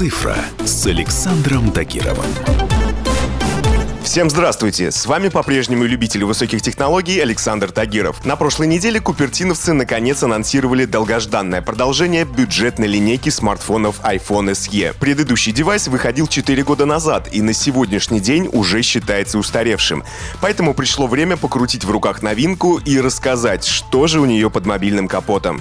«Цифра» с Александром Тагировым. Всем здравствуйте! С вами по-прежнему любитель высоких технологий Александр Тагиров. На прошлой неделе купертиновцы наконец анонсировали долгожданное продолжение бюджетной линейки смартфонов iPhone SE. Предыдущий девайс выходил 4 года назад и на сегодняшний день уже считается устаревшим. Поэтому пришло время покрутить в руках новинку и рассказать, что же у нее под мобильным капотом.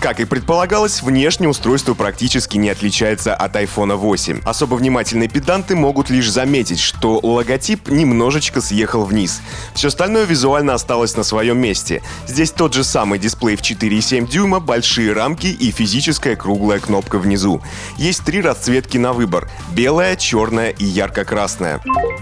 Как и предполагалось, внешнее устройство практически не отличается от iPhone 8. Особо внимательные педанты могут лишь заметить, что логотип немножечко съехал вниз. Все остальное визуально осталось на своем месте. Здесь тот же самый дисплей в 4,7 дюйма, большие рамки и физическая круглая кнопка внизу. Есть три расцветки на выбор – белая, черная и ярко-красная.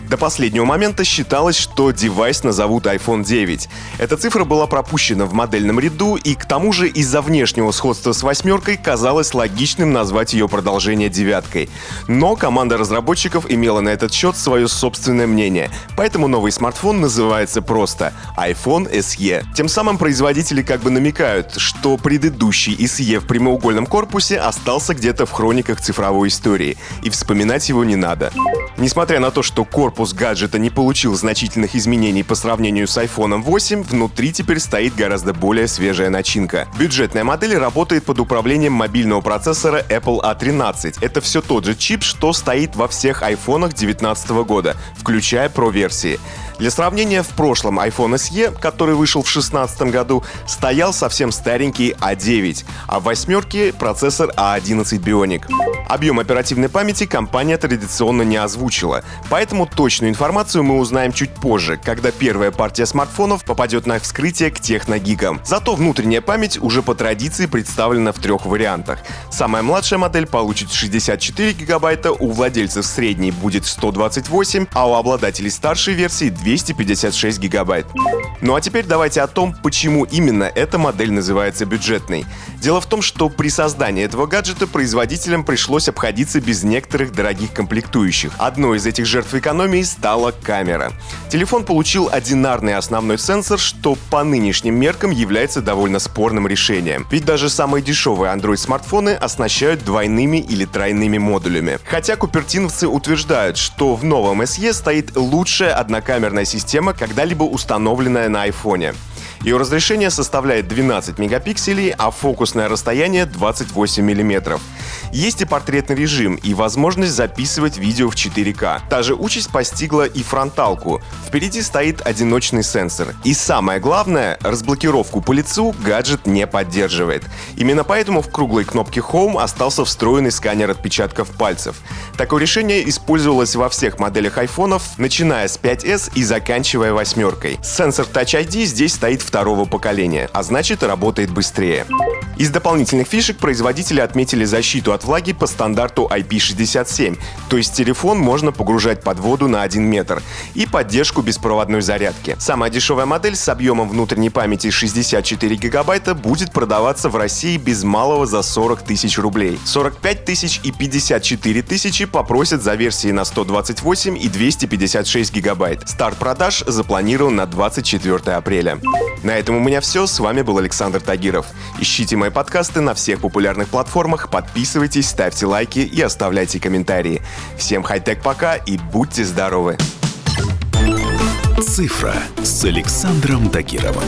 До последнего момента считалось, что девайс назовут iPhone 9. Эта цифра была пропущена в модельном ряду, и к тому же из-за внешнего сходства с восьмеркой казалось логичным назвать ее продолжение девяткой. Но команда разработчиков имела на этот счет свое собственное мнение мнение, поэтому новый смартфон называется просто iPhone SE. Тем самым производители как бы намекают, что предыдущий SE в прямоугольном корпусе остался где-то в хрониках цифровой истории, и вспоминать его не надо. Несмотря на то, что корпус гаджета не получил значительных изменений по сравнению с iPhone 8, внутри теперь стоит гораздо более свежая начинка. Бюджетная модель работает под управлением мобильного процессора Apple A13. Это все тот же чип, что стоит во всех iPhone 2019 года, включая включая Pro-версии. Для сравнения, в прошлом iPhone SE, который вышел в 2016 году, стоял совсем старенький A9, а в восьмерке процессор A11 Bionic. Объем оперативной памяти компания традиционно не озвучила, поэтому точную информацию мы узнаем чуть позже, когда первая партия смартфонов попадет на вскрытие к техногигам. Зато внутренняя память уже по традиции представлена в трех вариантах. Самая младшая модель получит 64 гигабайта, у владельцев средней будет 128, а у обладателей старшей версии 256 гигабайт. Ну а теперь давайте о том, почему именно эта модель называется бюджетной. Дело в том, что при создании этого гаджета производителям пришлось обходиться без некоторых дорогих комплектующих. Одной из этих жертв экономии стала камера. Телефон получил одинарный основной сенсор, что по нынешним меркам является довольно спорным решением. Ведь даже самые дешевые Android-смартфоны оснащают двойными или тройными модулями. Хотя купертиновцы утверждают, что в новом SE стоит лучшая однокамерная система, когда-либо установленная на iPhone. Ее разрешение составляет 12 мегапикселей, а фокусное расстояние 28 миллиметров. Есть и портретный режим, и возможность записывать видео в 4К. Та же участь постигла и фронталку. Впереди стоит одиночный сенсор. И самое главное, разблокировку по лицу гаджет не поддерживает. Именно поэтому в круглой кнопке Home остался встроенный сканер отпечатков пальцев. Такое решение использовалось во всех моделях айфонов, начиная с 5s и заканчивая восьмеркой. Сенсор Touch ID здесь стоит второго поколения, а значит работает быстрее. Из дополнительных фишек производители отметили защиту от влаги по стандарту IP67, то есть телефон можно погружать под воду на 1 метр, и поддержку беспроводной зарядки. Самая дешевая модель с объемом внутренней памяти 64 гигабайта будет продаваться в России без малого за 40 тысяч рублей. 45 тысяч и 54 тысячи попросят за версии на 128 и 256 гигабайт. Старт продаж запланирован на 24 апреля. На этом у меня все. С вами был Александр Тагиров. Ищите мои подкасты на всех популярных платформах, подписывайтесь, ставьте лайки и оставляйте комментарии. Всем хай-тек пока и будьте здоровы! «Цифра» с Александром Тагировым.